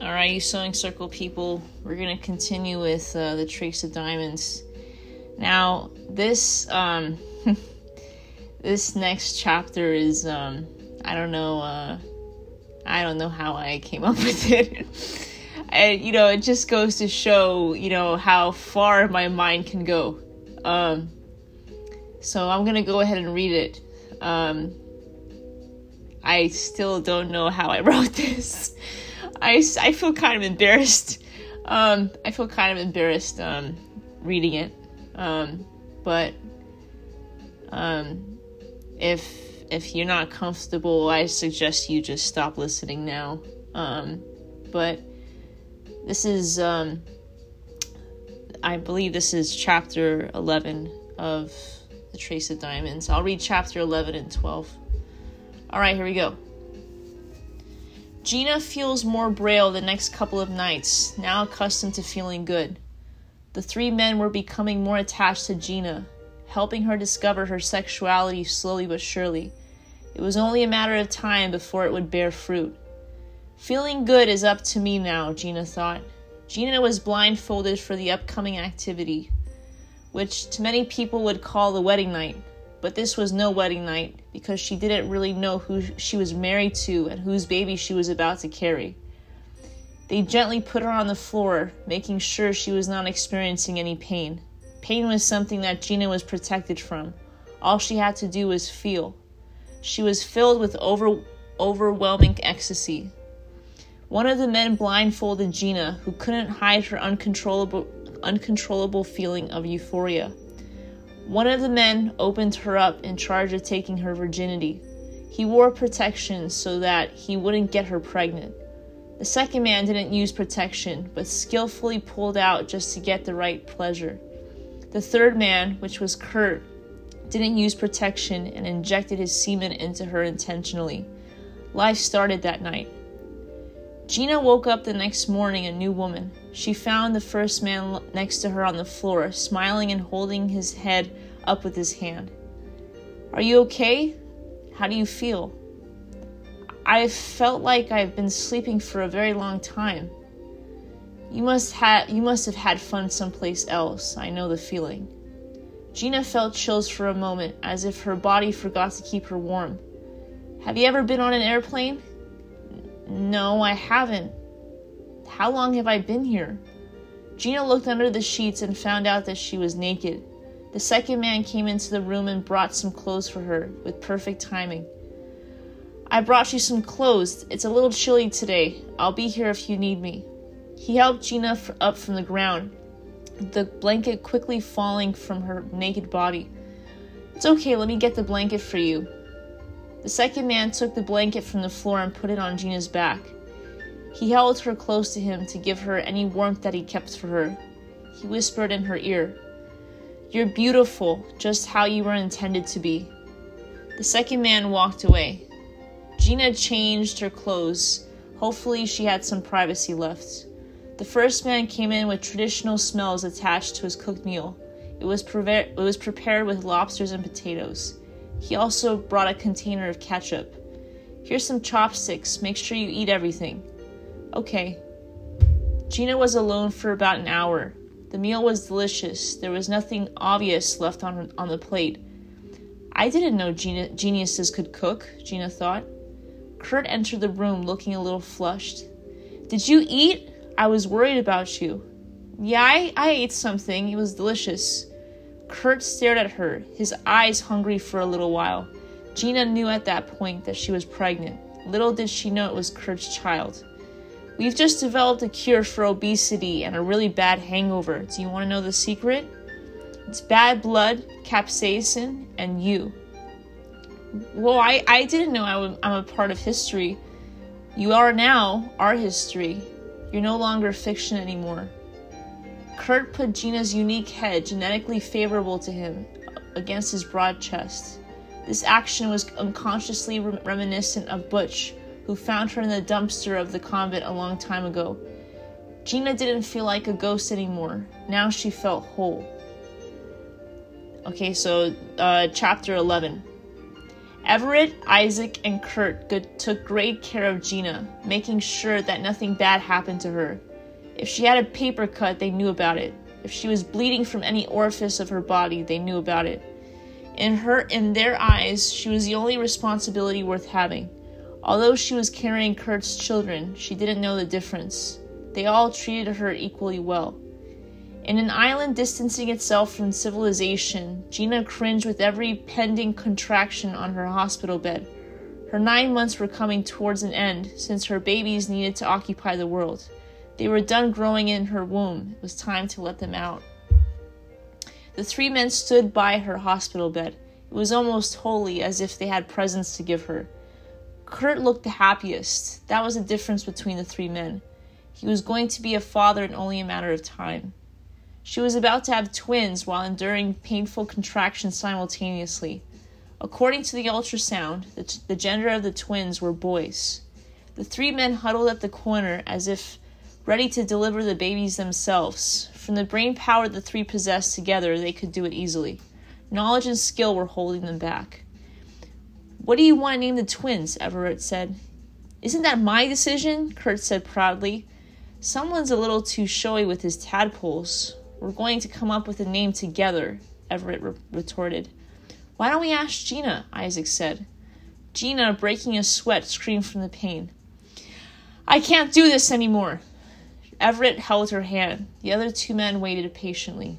All right, you sewing circle people, we're gonna continue with uh, the Trace of Diamonds. Now, this um, this next chapter is um, I don't know, uh, I don't know how I came up with it. and you know, it just goes to show you know how far my mind can go. Um, so I'm gonna go ahead and read it. Um, I still don't know how I wrote this. I, I feel kind of embarrassed. Um, I feel kind of embarrassed um, reading it. Um, but um, if if you're not comfortable, I suggest you just stop listening now. Um, but this is, um, I believe this is chapter 11 of The Trace of Diamonds. I'll read chapter 11 and 12. All right, here we go. Gina feels more braille the next couple of nights, now accustomed to feeling good. The three men were becoming more attached to Gina, helping her discover her sexuality slowly but surely. It was only a matter of time before it would bear fruit. Feeling good is up to me now, Gina thought. Gina was blindfolded for the upcoming activity, which to many people would call the wedding night. But this was no wedding night because she didn't really know who she was married to and whose baby she was about to carry. They gently put her on the floor, making sure she was not experiencing any pain. Pain was something that Gina was protected from. All she had to do was feel. She was filled with over, overwhelming ecstasy. One of the men blindfolded Gina, who couldn't hide her uncontrollable, uncontrollable feeling of euphoria. One of the men opened her up in charge of taking her virginity. He wore protection so that he wouldn't get her pregnant. The second man didn't use protection, but skillfully pulled out just to get the right pleasure. The third man, which was Kurt, didn't use protection and injected his semen into her intentionally. Life started that night. Gina woke up the next morning a new woman. She found the first man next to her on the floor, smiling and holding his head up with his hand. Are you okay? How do you feel? I felt like I've been sleeping for a very long time. You must have you must have had fun someplace else. I know the feeling. Gina felt chills for a moment, as if her body forgot to keep her warm. Have you ever been on an airplane? No, I haven't. How long have I been here? Gina looked under the sheets and found out that she was naked. The second man came into the room and brought some clothes for her, with perfect timing. I brought you some clothes. It's a little chilly today. I'll be here if you need me. He helped Gina up from the ground, the blanket quickly falling from her naked body. It's okay, let me get the blanket for you. The second man took the blanket from the floor and put it on Gina's back. He held her close to him to give her any warmth that he kept for her. He whispered in her ear, You're beautiful, just how you were intended to be. The second man walked away. Gina changed her clothes. Hopefully, she had some privacy left. The first man came in with traditional smells attached to his cooked meal. It was, it was prepared with lobsters and potatoes. He also brought a container of ketchup. Here's some chopsticks. Make sure you eat everything. Okay. Gina was alone for about an hour. The meal was delicious. There was nothing obvious left on, on the plate. I didn't know Gina, geniuses could cook, Gina thought. Kurt entered the room looking a little flushed. Did you eat? I was worried about you. Yeah, I, I ate something. It was delicious. Kurt stared at her, his eyes hungry for a little while. Gina knew at that point that she was pregnant. Little did she know it was Kurt's child. We've just developed a cure for obesity and a really bad hangover. Do you want to know the secret? It's bad blood, capsaicin, and you. Well, I, I didn't know I'm a part of history. You are now our history. You're no longer fiction anymore. Kurt put Gina's unique head, genetically favorable to him, uh, against his broad chest. This action was unconsciously reminiscent of Butch, who found her in the dumpster of the convent a long time ago. Gina didn't feel like a ghost anymore. Now she felt whole. Okay, so uh, chapter 11. Everett, Isaac, and Kurt took great care of Gina, making sure that nothing bad happened to her. If she had a paper cut, they knew about it. If she was bleeding from any orifice of her body, they knew about it. In her in their eyes, she was the only responsibility worth having. Although she was carrying Kurt's children, she didn't know the difference. They all treated her equally well. In an island distancing itself from civilization, Gina cringed with every pending contraction on her hospital bed. Her nine months were coming towards an end, since her babies needed to occupy the world. They were done growing in her womb. It was time to let them out. The three men stood by her hospital bed. It was almost wholly as if they had presents to give her. Kurt looked the happiest. That was the difference between the three men. He was going to be a father in only a matter of time. She was about to have twins while enduring painful contractions simultaneously. According to the ultrasound, the, t- the gender of the twins were boys. The three men huddled at the corner as if ready to deliver the babies themselves. From the brain power the three possessed together, they could do it easily. Knowledge and skill were holding them back. What do you want to name the twins? Everett said. Isn't that my decision? Kurt said proudly. Someone's a little too showy with his tadpoles. We're going to come up with a name together, Everett re- retorted. Why don't we ask Gina? Isaac said. Gina, breaking a sweat, screamed from the pain. I can't do this anymore. Everett held her hand. The other two men waited patiently.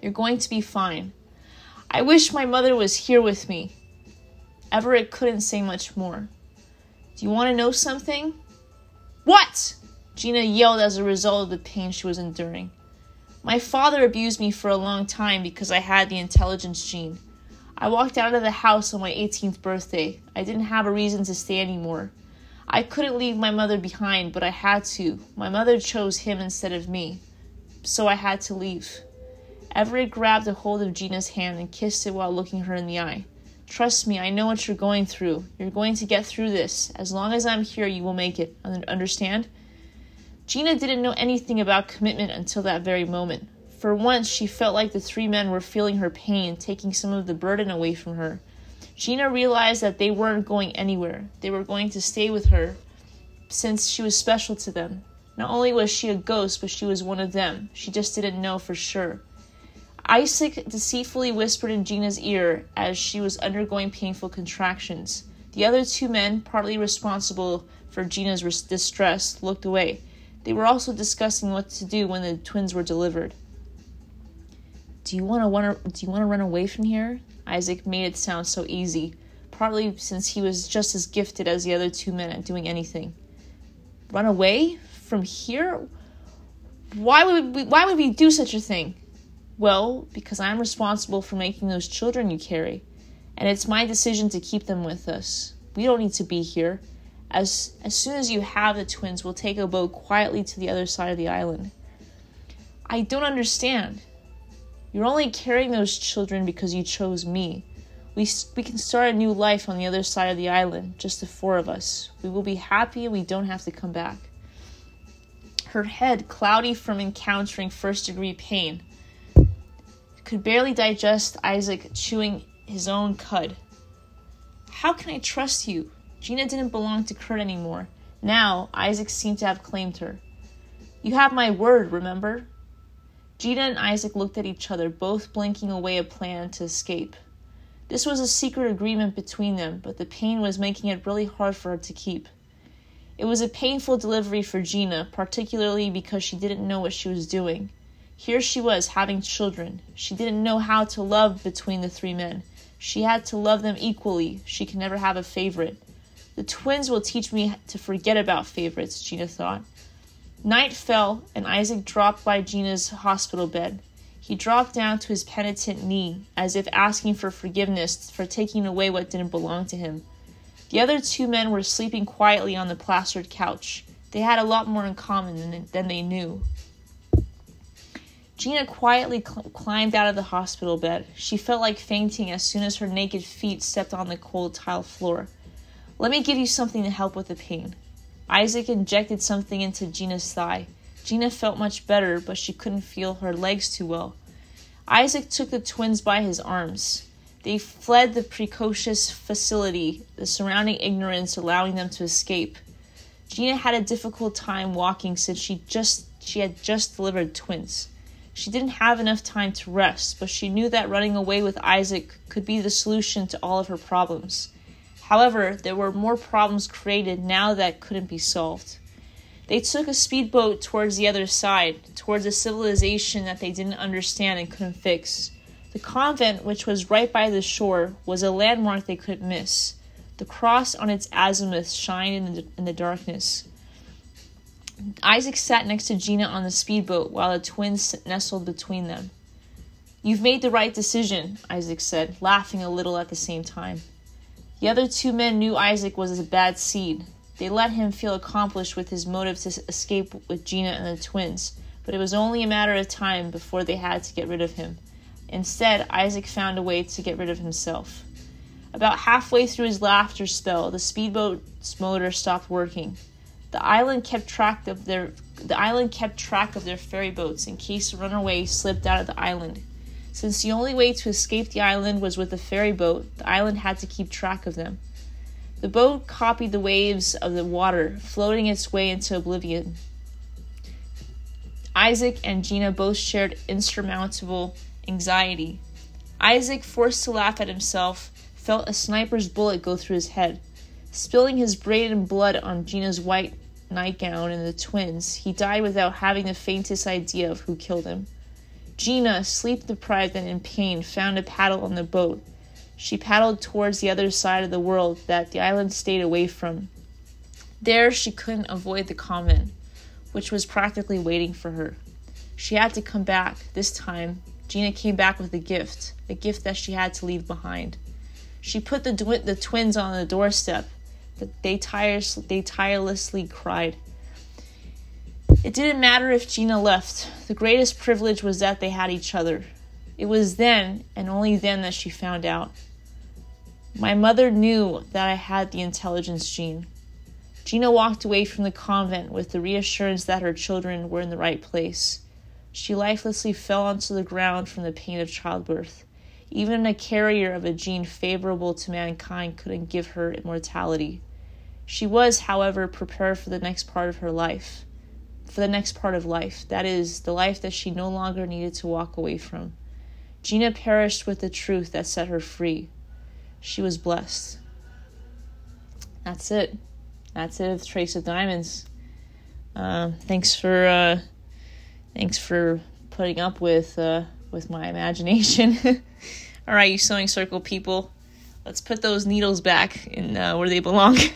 You're going to be fine. I wish my mother was here with me. Everett couldn't say much more. Do you want to know something? What? Gina yelled as a result of the pain she was enduring. My father abused me for a long time because I had the intelligence gene. I walked out of the house on my 18th birthday. I didn't have a reason to stay anymore. I couldn't leave my mother behind, but I had to. My mother chose him instead of me. So I had to leave. Everett grabbed a hold of Gina's hand and kissed it while looking her in the eye. Trust me, I know what you're going through. You're going to get through this. As long as I'm here, you will make it. Understand? Gina didn't know anything about commitment until that very moment. For once, she felt like the three men were feeling her pain, taking some of the burden away from her. Gina realized that they weren't going anywhere. They were going to stay with her since she was special to them. Not only was she a ghost, but she was one of them. She just didn't know for sure. Isaac deceitfully whispered in Gina's ear as she was undergoing painful contractions. The other two men, partly responsible for Gina's distress, looked away. They were also discussing what to do when the twins were delivered. Do you want to run? Do you want to run away from here? Isaac made it sound so easy, partly since he was just as gifted as the other two men at doing anything. Run away from here? Why would we? Why would we do such a thing? Well, because I'm responsible for making those children you carry, and it's my decision to keep them with us. We don't need to be here. As, as soon as you have the twins, we'll take a boat quietly to the other side of the island. I don't understand. You're only carrying those children because you chose me. We, we can start a new life on the other side of the island, just the four of us. We will be happy and we don't have to come back. Her head, cloudy from encountering first degree pain, could barely digest Isaac chewing his own cud. How can I trust you? Gina didn't belong to Kurt anymore. Now, Isaac seemed to have claimed her. You have my word, remember? Gina and Isaac looked at each other, both blinking away a plan to escape. This was a secret agreement between them, but the pain was making it really hard for her to keep. It was a painful delivery for Gina, particularly because she didn't know what she was doing. Here she was having children. She didn't know how to love between the three men. She had to love them equally. She could never have a favorite. The twins will teach me to forget about favorites, Gina thought. Night fell, and Isaac dropped by Gina's hospital bed. He dropped down to his penitent knee, as if asking for forgiveness for taking away what didn't belong to him. The other two men were sleeping quietly on the plastered couch. They had a lot more in common than, than they knew. Gina quietly cl- climbed out of the hospital bed. She felt like fainting as soon as her naked feet stepped on the cold tile floor. Let me give you something to help with the pain. Isaac injected something into Gina's thigh. Gina felt much better, but she couldn't feel her legs too well. Isaac took the twins by his arms. They fled the precocious facility, the surrounding ignorance allowing them to escape. Gina had a difficult time walking since she just she had just delivered twins. She didn't have enough time to rest, but she knew that running away with Isaac could be the solution to all of her problems. However, there were more problems created now that couldn't be solved. They took a speedboat towards the other side, towards a civilization that they didn't understand and couldn't fix. The convent, which was right by the shore, was a landmark they couldn't miss. The cross on its azimuth shined in the, in the darkness. Isaac sat next to Gina on the speedboat while the twins nestled between them. You've made the right decision, Isaac said, laughing a little at the same time. The other two men knew Isaac was a bad seed. They let him feel accomplished with his motive to escape with Gina and the twins, but it was only a matter of time before they had to get rid of him. Instead, Isaac found a way to get rid of himself. About halfway through his laughter spell, the speedboat's motor stopped working. The island kept track of their the island kept track of their ferry boats in case a runaway slipped out of the island. Since the only way to escape the island was with a ferry boat, the island had to keep track of them. The boat copied the waves of the water, floating its way into oblivion. Isaac and Gina both shared insurmountable anxiety. Isaac, forced to laugh at himself, felt a sniper's bullet go through his head. Spilling his brain and blood on Gina's white nightgown and the twins, he died without having the faintest idea of who killed him. Gina, sleep deprived and in pain, found a paddle on the boat. She paddled towards the other side of the world that the island stayed away from. There she couldn't avoid the convent, which was practically waiting for her. She had to come back, this time Gina came back with a gift, a gift that she had to leave behind. She put the, the twins on the doorstep. They, tires, they tirelessly cried. It didn't matter if Gina left. The greatest privilege was that they had each other. It was then, and only then, that she found out. My mother knew that I had the intelligence gene. Gina walked away from the convent with the reassurance that her children were in the right place. She lifelessly fell onto the ground from the pain of childbirth. Even a carrier of a gene favorable to mankind couldn't give her immortality. She was, however, prepared for the next part of her life. For the next part of life, that is, the life that she no longer needed to walk away from. Gina perished with the truth that set her free. She was blessed. That's it. That's it of Trace of Diamonds. Uh, thanks for uh, Thanks for putting up with uh, with my imagination. All right, you sewing circle people, let's put those needles back in uh, where they belong.